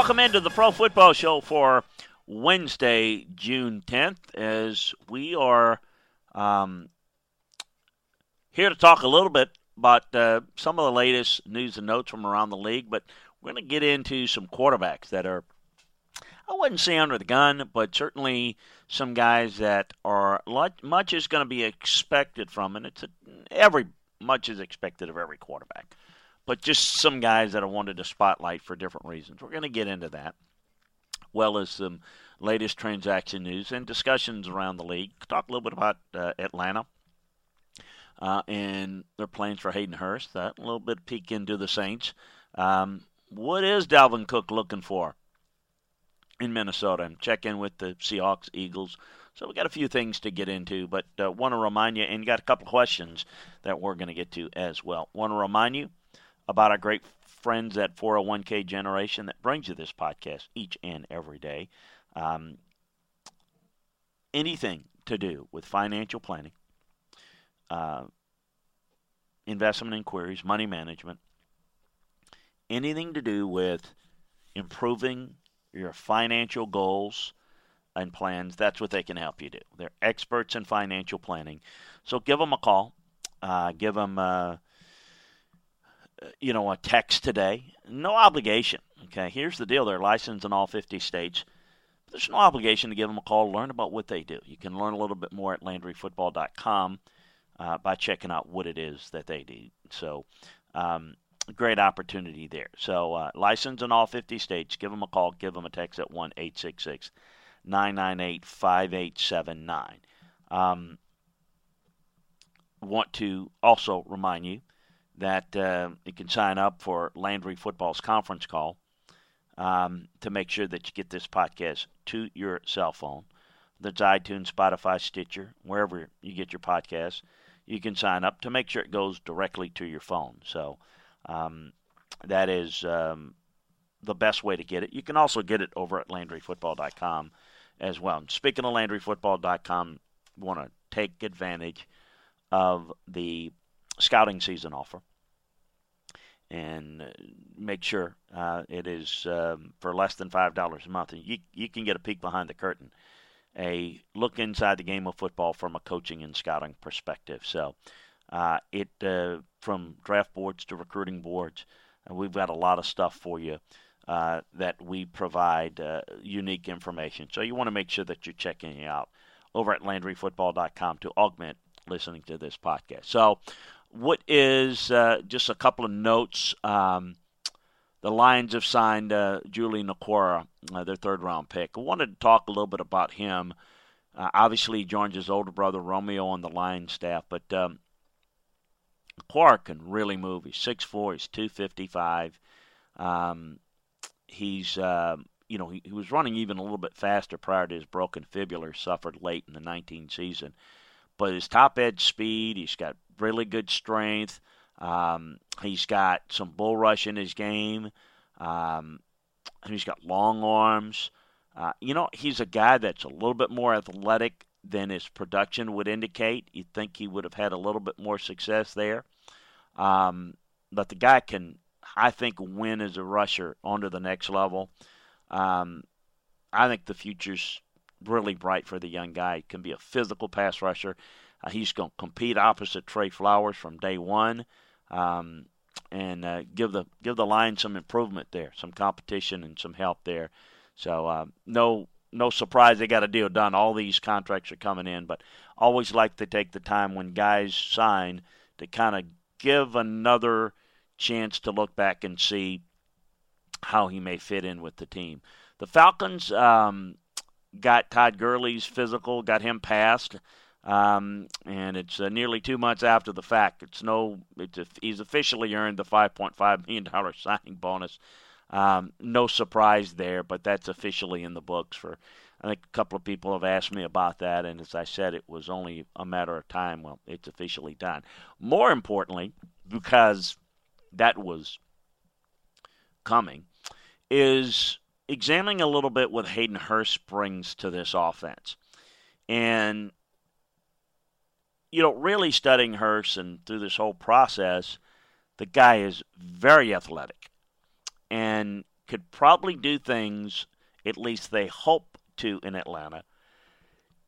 welcome into the Pro Football Show for Wednesday, June 10th, as we are um, here to talk a little bit about uh, some of the latest news and notes from around the league, but we're going to get into some quarterbacks that are, I wouldn't say under the gun, but certainly some guys that are much is going to be expected from, and it's a, every much is expected of every quarterback but just some guys that I wanted to spotlight for different reasons. We're going to get into that, well as some latest transaction news and discussions around the league. Talk a little bit about uh, Atlanta uh, and their plans for Hayden Hurst. Uh, a little bit peek into the Saints. Um, what is Dalvin Cook looking for in Minnesota? And check in with the Seahawks, Eagles. So we got a few things to get into, but uh, want to remind you, and got a couple questions that we're going to get to as well. Want to remind you about our great friends at 401k Generation that brings you this podcast each and every day. Um, anything to do with financial planning, uh, investment inquiries, money management, anything to do with improving your financial goals and plans, that's what they can help you do. They're experts in financial planning. So give them a call. Uh, give them. Uh, you know, a text today. No obligation. Okay, here's the deal: they're licensed in all 50 states. There's no obligation to give them a call. to Learn about what they do. You can learn a little bit more at LandryFootball.com uh, by checking out what it is that they do. So, um, great opportunity there. So, uh, licensed in all 50 states. Give them a call. Give them a text at one eight six six nine nine eight five eight seven nine. Um, want to also remind you that uh, you can sign up for Landry Football's conference call um, to make sure that you get this podcast to your cell phone. That's iTunes, Spotify, Stitcher, wherever you get your podcasts. You can sign up to make sure it goes directly to your phone. So um, that is um, the best way to get it. You can also get it over at LandryFootball.com as well. And speaking of LandryFootball.com, want to take advantage of the scouting season offer and uh, make sure uh, it is um, for less than five dollars a month. And you you can get a peek behind the curtain, a look inside the game of football from a coaching and scouting perspective. So, uh, it uh, from draft boards to recruiting boards, we've got a lot of stuff for you. Uh, that we provide uh, unique information. So you want to make sure that you're checking it out over at LandryFootball.com to augment listening to this podcast. So what is uh, just a couple of notes? Um, the Lions have signed uh, Julian Okwara, uh, their third round pick. I wanted to talk a little bit about him. Uh, obviously, he joins his older brother Romeo on the Lions staff, but um, Okwara can really move. He's 6'4", he's 255. Um, he's, uh, you know, he, he was running even a little bit faster prior to his broken fibula suffered late in the 19 season. But his top edge speed, he's got really good strength. Um, he's got some bull rush in his game. Um, he's got long arms. Uh, you know, he's a guy that's a little bit more athletic than his production would indicate. You'd think he would have had a little bit more success there. Um, but the guy can, I think, win as a rusher onto the next level. Um, I think the future's really bright for the young guy. Can be a physical pass rusher. Uh, he's going to compete opposite Trey Flowers from day one, um, and uh, give the give the line some improvement there, some competition and some help there. So uh, no no surprise they got a deal done. All these contracts are coming in, but always like to take the time when guys sign to kind of give another chance to look back and see how he may fit in with the team. The Falcons um, got Todd Gurley's physical, got him passed. Um, and it's uh, nearly two months after the fact. It's no, it's a, he's officially earned the 5.5 million dollar signing bonus. Um, no surprise there, but that's officially in the books. For I think a couple of people have asked me about that, and as I said, it was only a matter of time. Well, it's officially done. More importantly, because that was coming, is examining a little bit what Hayden Hurst brings to this offense. And you know, really studying Hurst and through this whole process, the guy is very athletic and could probably do things, at least they hope to in Atlanta,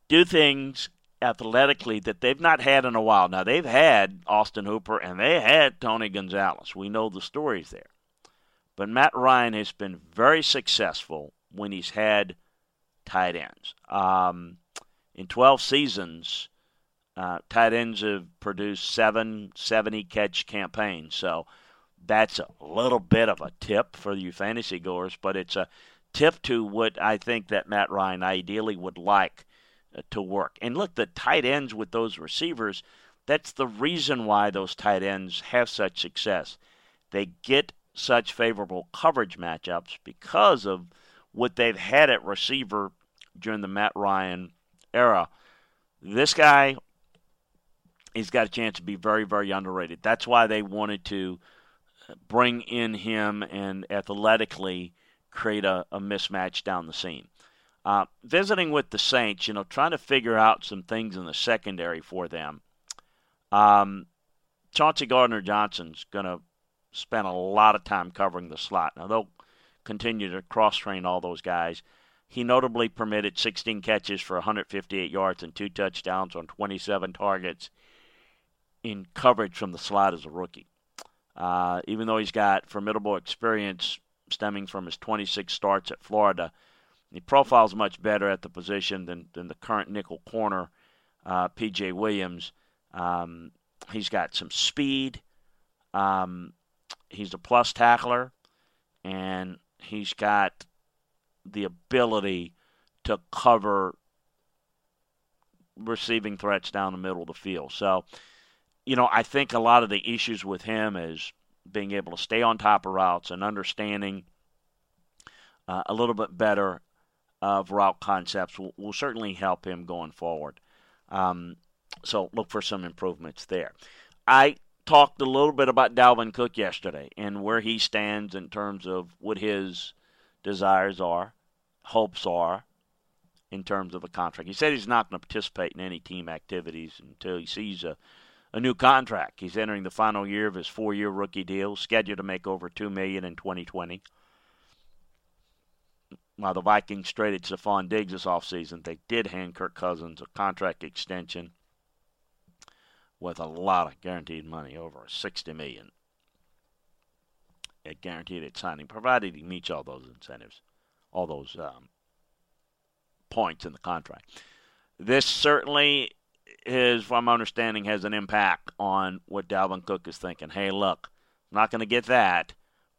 do things athletically that they've not had in a while. Now, they've had Austin Hooper and they had Tony Gonzalez. We know the stories there. But Matt Ryan has been very successful when he's had tight ends. Um, in 12 seasons, uh, tight ends have produced seven 70 catch campaigns. So that's a little bit of a tip for you fantasy goers, but it's a tip to what I think that Matt Ryan ideally would like uh, to work. And look, the tight ends with those receivers, that's the reason why those tight ends have such success. They get such favorable coverage matchups because of what they've had at receiver during the Matt Ryan era. This guy, he's got a chance to be very, very underrated. That's why they wanted to bring in him and athletically create a, a mismatch down the seam. Uh, visiting with the Saints, you know, trying to figure out some things in the secondary for them. Um, Chauncey Gardner Johnson's going to spend a lot of time covering the slot. Now, they'll continue to cross train all those guys. He notably permitted 16 catches for 158 yards and two touchdowns on 27 targets in coverage from the slot as a rookie. Uh, even though he's got formidable experience stemming from his 26 starts at Florida, he profiles much better at the position than, than the current nickel corner, uh, P.J. Williams. Um, he's got some speed. Um, he's a plus tackler, and he's got the ability to cover receiving threats down the middle of the field. So, you know, I think a lot of the issues with him is being able to stay on top of routes and understanding uh, a little bit better of route concepts will, will certainly help him going forward. Um, so look for some improvements there. I talked a little bit about Dalvin Cook yesterday and where he stands in terms of what his desires are, hopes are in terms of a contract. He said he's not going to participate in any team activities until he sees a a new contract. He's entering the final year of his four-year rookie deal, scheduled to make over two million in 2020. While the Vikings traded Stefon Diggs this offseason, they did hand Kirk Cousins a contract extension with a lot of guaranteed money, over 60 million at guaranteed at signing, provided he meets all those incentives, all those um, points in the contract. This certainly is, from my understanding, has an impact on what Dalvin Cook is thinking. Hey, look, I'm not going to get that,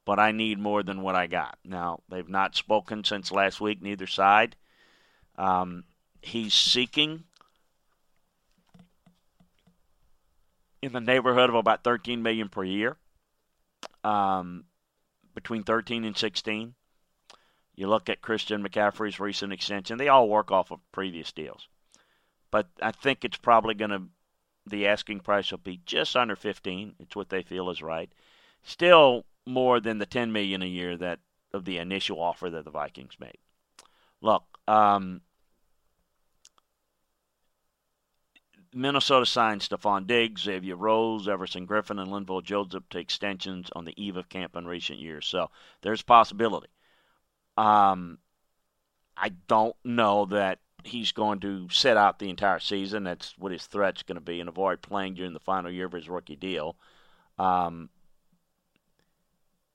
but I need more than what I got. Now, they've not spoken since last week, neither side. Um, he's seeking in the neighborhood of about 13 million per year, um, between 13 and 16. You look at Christian McCaffrey's recent extension; they all work off of previous deals but I think it's probably going to the asking price will be just under 15. It's what they feel is right. Still more than the 10 million a year that of the initial offer that the Vikings made. Look, um, Minnesota signed Stefon Diggs, Xavier Rhodes, Everson Griffen, and Linval Joseph to extensions on the eve of camp in recent years. So there's possibility. Um, I don't know that he's going to sit out the entire season. That's what his threat's going to be, and avoid playing during the final year of his rookie deal. Um,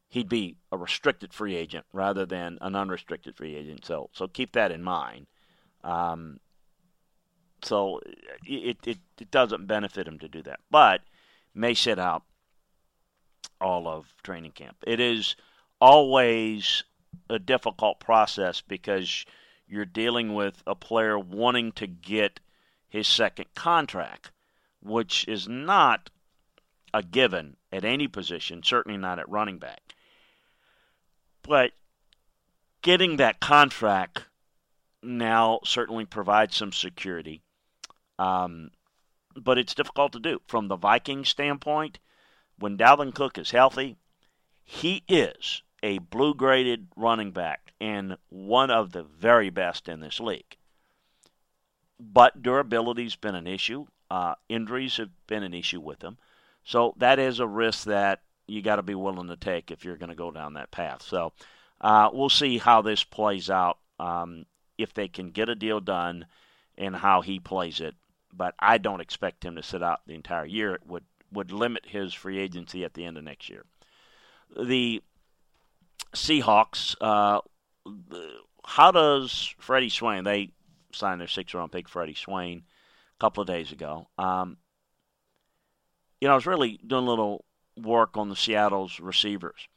he'd be a restricted free agent rather than an unrestricted free agent. So, so keep that in mind. Um, so it, it it doesn't benefit him to do that, but may sit out all of training camp. It is always a difficult process because you're dealing with a player wanting to get his second contract, which is not a given at any position, certainly not at running back. But getting that contract now certainly provides some security. Um, but it's difficult to do. From the Vikings standpoint, when Dalvin Cook is healthy, he is a blue graded running back and one of the very best in this league. But durability's been an issue. Uh, injuries have been an issue with him. So that is a risk that you got to be willing to take if you're going to go down that path. So uh, we'll see how this plays out um, if they can get a deal done and how he plays it. But I don't expect him to sit out the entire year. It would would limit his free agency at the end of next year. The Seahawks. Uh, how does Freddie Swain? They signed their six-round pick, Freddie Swain, a couple of days ago. Um, you know, I was really doing a little work on the Seattle's receivers.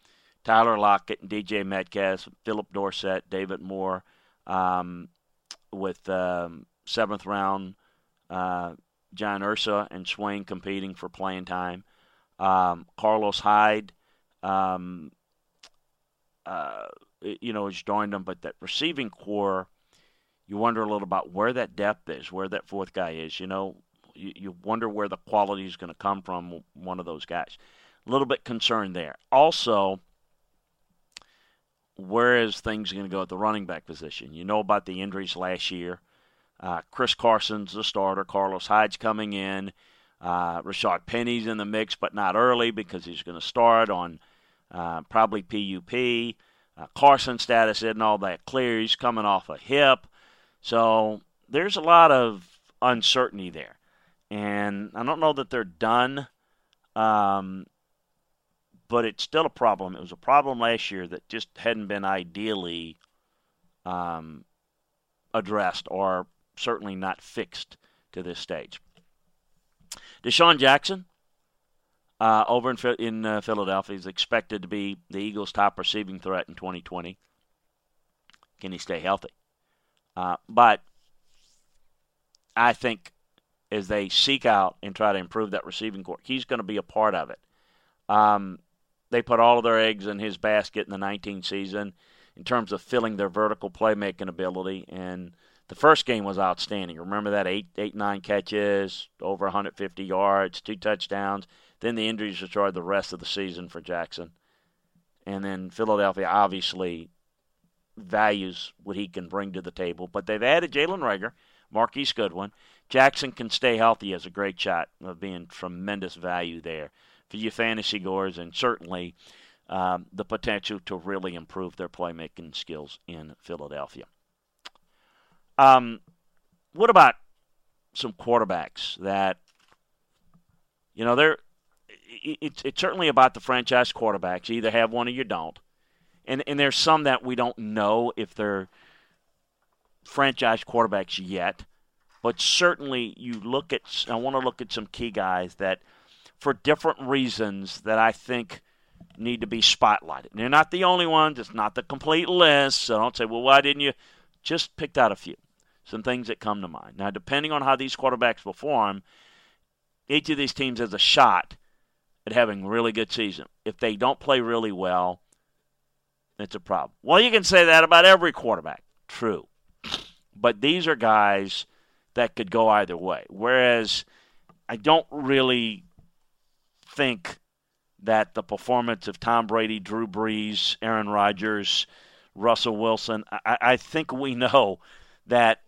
Tyler Lockett and DJ Metcalf, Phillip Dorsett, David Moore, um, with um, seventh round uh, John Ursua and Swain competing for playing time. Um, Carlos Hyde, um, uh, you know, has joined them, but that receiving core, you wonder a little about where that depth is, where that fourth guy is. You know, you, you wonder where the quality is going to come from one of those guys. A little bit concerned there. Also, where is things going to go at the running back position? You know about the injuries last year. Uh, Chris Carson's the starter. Carlos Hyde's coming in. Uh, Rashaad Penny's in the mix, but not early because he's going to start on uh, probably PUP. Uh, Carson's status isn't all that clear. He's coming off a hip. So there's a lot of uncertainty there. And I don't know that they're done um, but it's still a problem. It was a problem last year that just hadn't been ideally um, addressed or certainly not fixed to this stage. DeSean Jackson uh, over in, in uh, Philadelphia is expected to be the Eagles' top receiving threat in 2020. Can he stay healthy? Uh, but I think as they seek out and try to improve that receiving core, he's going to be a part of it. Um, they put all of their eggs in his basket in the 19 season in terms of filling their vertical playmaking ability. And the first game was outstanding. Remember that eight, eight, nine catches, over 150 yards, two touchdowns. Then the injuries destroyed the rest of the season for Jackson. And then Philadelphia obviously values what he can bring to the table. But they've added Jalen Reagor, Marquise Goodwin. Jackson can stay healthy as a great shot of being tremendous value there for you fantasy goers, and certainly um, the potential to really improve their playmaking skills in Philadelphia. Um, what about some quarterbacks that, you know, they're it's it's certainly about the franchise quarterbacks. You either have one or you don't, and and there's some that we don't know if they're franchise quarterbacks yet, but certainly you look at. I want to look at some key guys that for different reasons that I think need to be spotlighted. they're not the only ones. It's not the complete list. So don't say, well, why didn't you? Just picked out a few. Some things that come to mind. Now, depending on how these quarterbacks perform, each of these teams has a shot at having a really good season. If they don't play really well, it's a problem. Well, you can say that about every quarterback. True. But these are guys that could go either way. Whereas I don't really think that the performance of Tom Brady, Drew Brees, Aaron Rodgers, Russell Wilson, I, I think we know that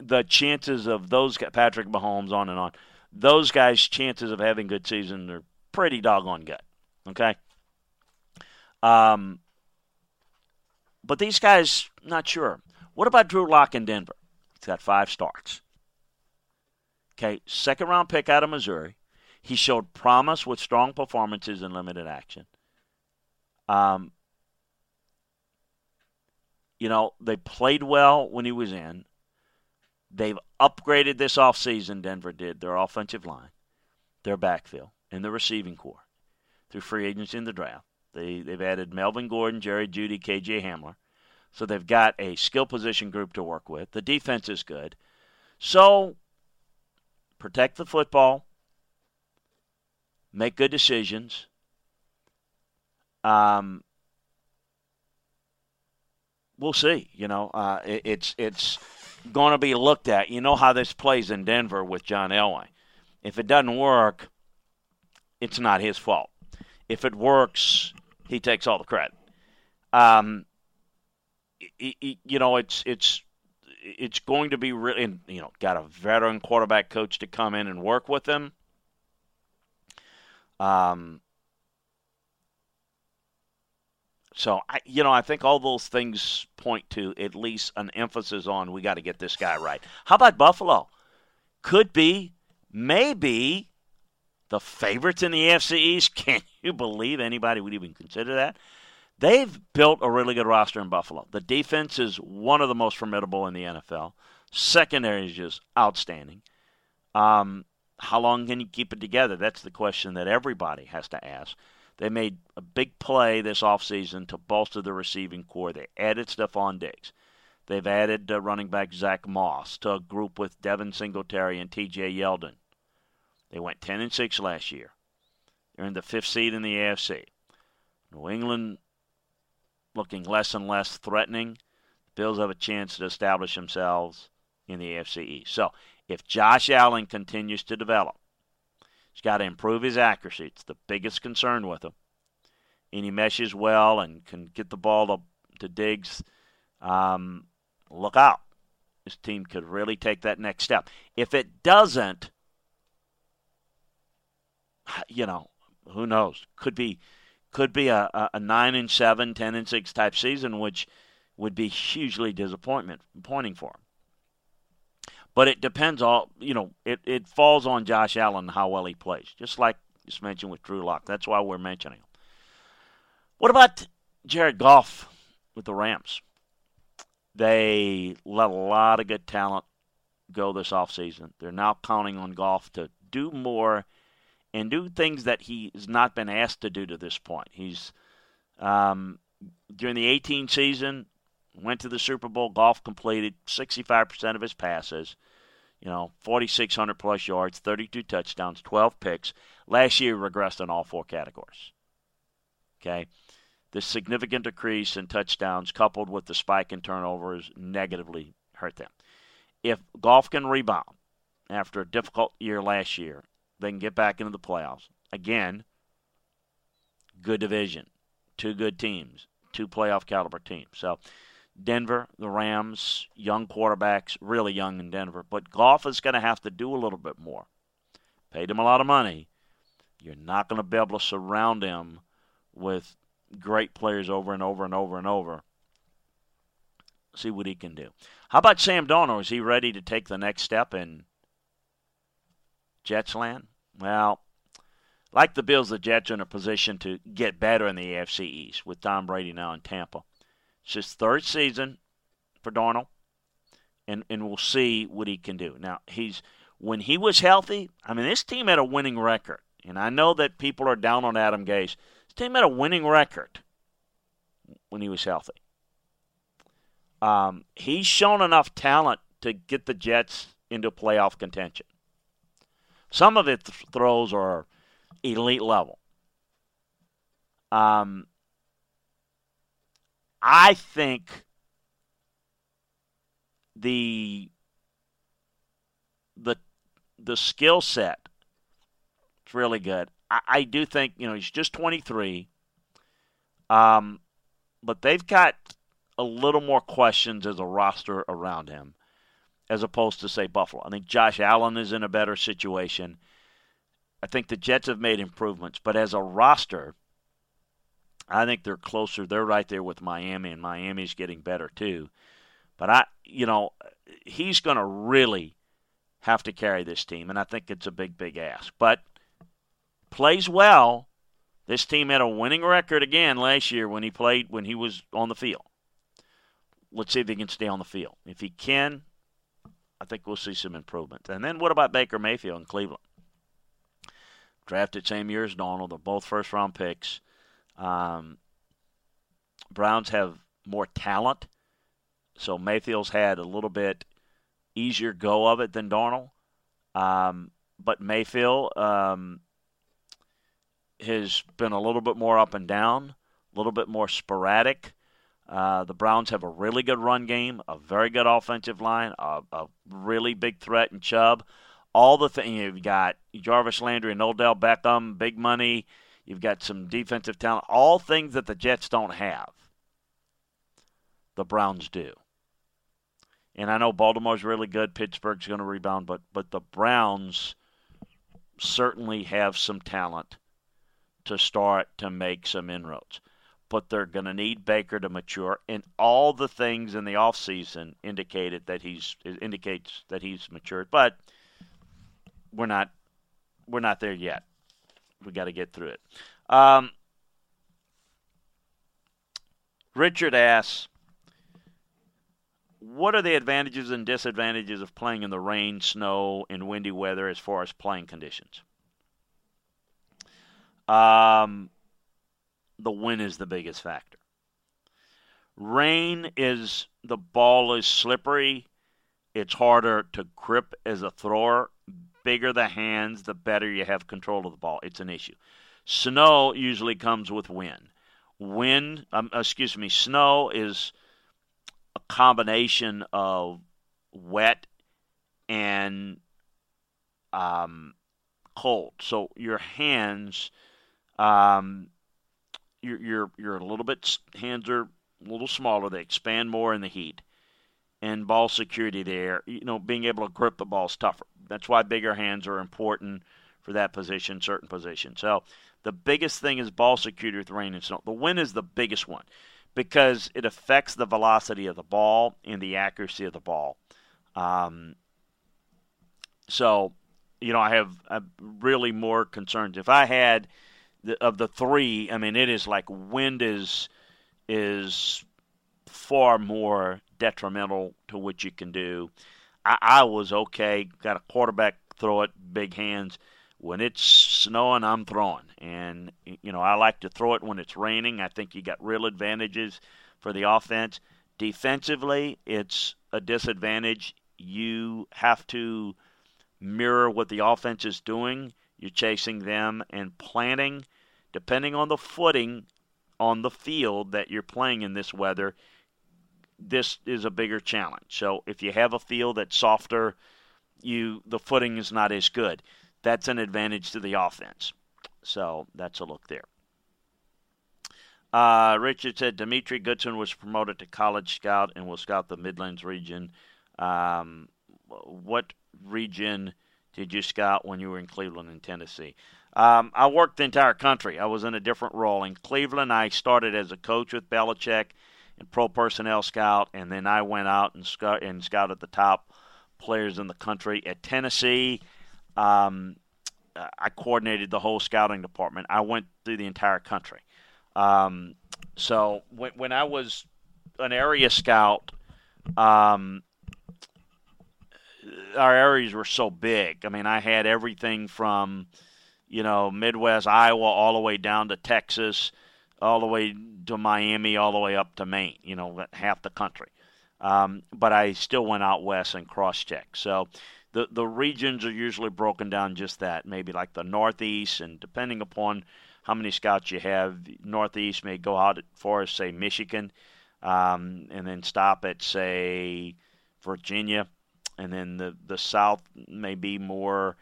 the chances of those Patrick Mahomes on and on, those guys' chances of having good season are pretty doggone good. Okay. Um, but these guys, not sure. What about Drew Lock in Denver? He's got five starts. Okay, second round pick out of Missouri. He showed promise with strong performances in limited action. Um, you know, they played well when he was in. They've upgraded this offseason, Denver did, their offensive line, their backfield, and the receiving core through free agency in the draft. They, they've added Melvin Gordon, Jerry Jeudy, KJ Hamler. So they've got a skill position group to work with. The defense is good. So protect the football, make good decisions. Um, we'll see. You know, uh, it, it's it's going to be looked at. You know how this plays in Denver with John Elway. If it doesn't work, it's not his fault. If it works, he takes all the credit. Um, you know, it's it's it's going to be really, you know, got a veteran quarterback coach to come in and work with them. Um, So I, you know, I think all those things point to at least an emphasis on we got to get this guy right. How about Buffalo? Could be, maybe, the favorites in the AFC East. Can you believe anybody would even consider that? They've built a really good roster in Buffalo. The defense is one of the most formidable in the NFL. Secondary is just outstanding. Um, how long can you keep it together? That's the question that everybody has to ask. They made a big play this offseason to bolster the receiving core. They added Stefon Diggs. They've added uh, running back Zach Moss to a group with Devin Singletary and T.J. Yeldon. They went 10 and 6 last year. They're in the fifth seed in the AFC. New England looking less and less threatening. The Bills have a chance to establish themselves in the AFC East. So if Josh Allen continues to develop, he's got to improve his accuracy. It's the biggest concern with him. And he meshes well and can get the ball to, to Diggs. Um, look out. This team could really take that next step. If it doesn't, you know, who knows? Could be could be a, a, a 9 and 7, 10 and 6 type season, which would be hugely disappointment pointing for him. But it depends all you know, it, it falls on Josh Allen how well he plays. Just like just mentioned with Drew Lock. That's why we're mentioning him. What about Jared Goff with the Rams? They let a lot of good talent go this offseason. They're now counting on Goff to do more and do things that he has not been asked to do to this point. He's um, during the 18 season went to the Super Bowl. Goff completed 65% of his passes. You know, 4,600 plus yards, 32 touchdowns, 12 picks. Last year regressed in all four categories. Okay, the significant decrease in touchdowns coupled with the spike in turnovers negatively hurt them. If Goff can rebound after a difficult year last year they can get back into the playoffs. Again, good division, two good teams, two playoff caliber teams. So Denver, the Rams, young quarterbacks, really young in Denver. But Goff is going to have to do a little bit more. Paid him a lot of money. You're not going to be able to surround him with great players over and over and over and over. See what he can do. How about Sam Darnold? Is he ready to take the next step in Jets land? Well, like the Bills, the Jets are in a position to get better in the AFC East with Tom Brady now in Tampa. It's his third season for Darnold, and and we'll see what he can do. Now he's when he was healthy. I mean, this team had a winning record, and I know that people are down on Adam Gase. This team had a winning record when he was healthy. Um, he's shown enough talent to get the Jets into playoff contention. Some of its throws are elite level. Um, I think the the the skill set is really good. I, I, do think you know he's just 23, um, but they've got a little more questions as a roster around him as opposed to, say, Buffalo. I think Josh Allen is in a better situation. I think the Jets have made improvements, but as a roster, I think they're closer. They're right there with Miami, and Miami's getting better too. But I, you know, he's going to really have to carry this team, and I think it's a big, big ask. But plays well. This team had a winning record again last year when he played when he was on the field. Let's see if he can stay on the field. If he can, I think we'll see some improvement. And then what about Baker Mayfield in Cleveland? Drafted same year as Darnold. They're both first round picks. Um, Browns have more talent, so Mayfield's had a little bit easier go of it than Darnold. Um, but Mayfield um, has been a little bit more up and down, a little bit more sporadic. Uh, the Browns have a really good run game, a very good offensive line, a, a really big threat in Chubb. All the things you've got Jarvis Landry and Odell Beckham, big money. You've got some defensive talent. All things that the Jets don't have, the Browns do. And I know Baltimore's really good. Pittsburgh's going to rebound, but but the Browns certainly have some talent to start to make some inroads. but they're going to need Baker to mature. And all the things in the offseason indicated that he's indicates that he's matured, but we're not we're not there yet. We got to get through it. Um, Richard asks, "What are the advantages and disadvantages of playing in the rain, snow, and windy weather as far as playing conditions?" Um, the wind is the biggest factor. Rain is the ball is slippery. It's harder to grip as a thrower. Bigger the hands, the better you have control of the ball. It's an issue. Snow usually comes with wind. Wind, um, excuse me, snow is a combination of wet and um, cold. So your hands um, you're, you're you're a little bit hands are a little smaller. They expand more in the heat, and ball security there. You know, being able to grip the ball is tougher. That's why bigger hands are important for that position, certain positions. So the biggest thing is ball security with rain and snow. The wind is the biggest one because it affects the velocity of the ball and the accuracy of the ball. Um, so, you know, I have, I have really more concerns. If I had the, of the three, I mean, it is like wind is is far more detrimental to what you can do. I, I was okay. Got a quarterback throw it, big hands. When it's snowing, I'm throwing, and you know I like to throw it when it's raining. I think you got real advantages for the offense. Defensively, it's a disadvantage. You have to mirror what the offense is doing you're chasing them and planting, depending on the footing on the field that you're playing in this weather, this is a bigger challenge. So if you have a field that's softer, you the footing is not as good. That's an advantage to the offense. So that's a look there. Uh, Richard said Dimitri Goodson was promoted to college scout and will scout the Midlands region. Um, what region did you scout when you were in Cleveland and Tennessee? Um, I worked the entire country. I was in a different role. In Cleveland, I started as a coach with Belichick and pro personnel scout, and then I went out and, and scouted the top players in the country. At Tennessee, um, I coordinated the whole scouting department. I went through the entire country. Um, so when, when I was an area scout, um, our areas were so big. I mean, I had everything from you know Midwest Iowa all the way down to Texas, all the way to Miami, all the way up to Maine. You know, half the country. Um, but I still went out west and cross checked. So the the regions are usually broken down just that. Maybe like the Northeast, and depending upon how many scouts you have, Northeast may go out as far as say Michigan, um, and then stop at say Virginia and then the the south may be more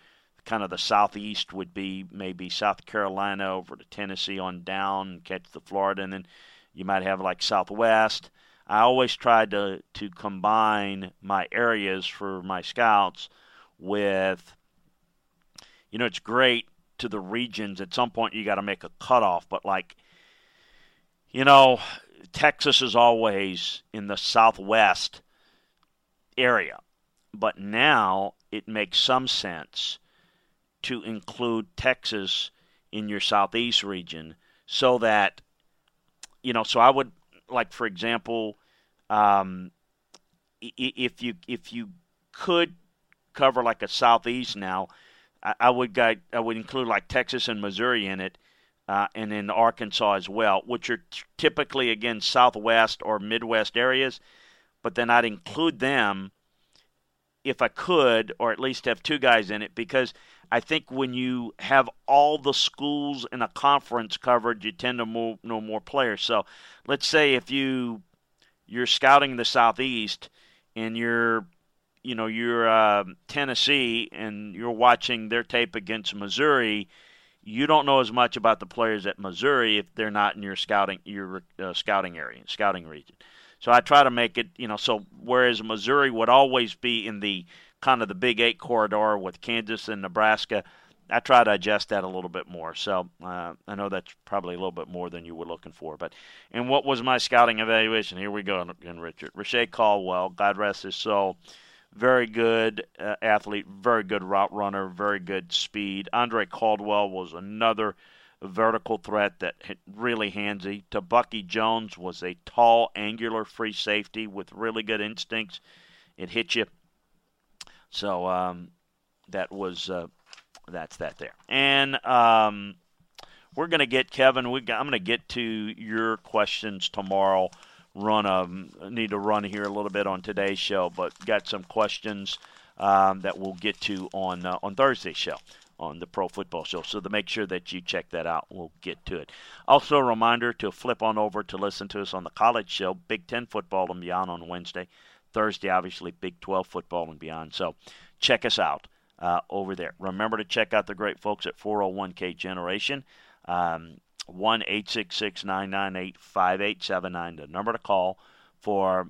kind of the southeast would be maybe South Carolina over to Tennessee on down, catch the Florida, and then you might have like Southwest. I always tried to to combine my areas for my scouts with, you know, it's great to the regions. At some point, you got to make a cutoff, but like, you know, Texas is always in the Southwest area but now it makes some sense to include Texas in your southeast region so that you know so I would like for example um, if you if you could cover like a southeast now I, would guide, I would include like Texas and Missouri in it uh, and in Arkansas as well which are t- typically again southwest or midwest areas but then I'd include them if I could, or at least have two guys in it, because I think when you have all the schools in a conference covered, you tend to move know more players. So let's say if you you're scouting the southeast and you're you know you're uh, Tennessee and you're watching their tape against Missouri, you don't know as much about the players at Missouri if they're not in your scouting your uh, scouting area, scouting region. So I try to make it, you know, so whereas Missouri would always be in the kind of the Big Eight corridor with Kansas and Nebraska, I try to adjust that a little bit more. So uh, I know that's probably a little bit more than you were looking for. But and what was my scouting evaluation? Here we go again, Richard. Reche Caldwell, God rest his soul, very good uh, athlete, very good route runner, very good speed. Andre Caldwell was another vertical threat that really handsy. Tebucky Jones was a tall, angular free safety with really good instincts. It hit you. So um, that was uh, that's that there. And um, we're to get Kevin. We I'm to get to your questions tomorrow. Run um need to run here a little bit on today's show, but got some questions um, that we'll get to on uh, on Thursday's show on the Pro Football Show. So to make sure that you check that out, we'll get to it. Also, a reminder to flip on over to listen to us on the College Show, Big Ten football and beyond on Wednesday. Thursday, obviously, Big 12 football and beyond. So check us out uh, over there. Remember to check out the great folks at 401k Generation. Um, 1 998 5879, the number to call for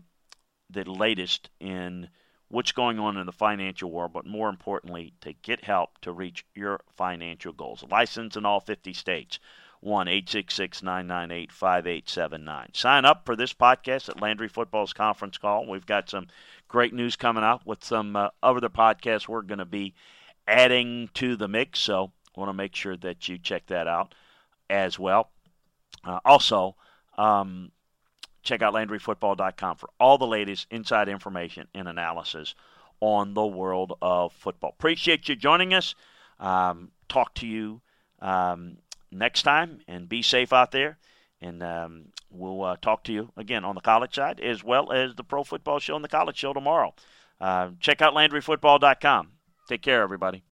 the latest in what's going on in the financial world, but more importantly, to get help to reach your financial goals. License in all 50 states. 1 998 5879. Sign up for this podcast at Landry Football's conference call. We've got some great news coming out with some uh, other podcasts we're going to be adding to the mix. So want to make sure that you check that out as well. Uh, also, um, check out LandryFootball.com for all the latest inside information and analysis on the world of football. Appreciate you joining us. Um, talk to you um, next time and be safe out there. And um, we'll uh, talk to you again on the college side as well as the Pro Football Show and the College Show tomorrow. Uh, check out LandryFootball.com. Take care, everybody.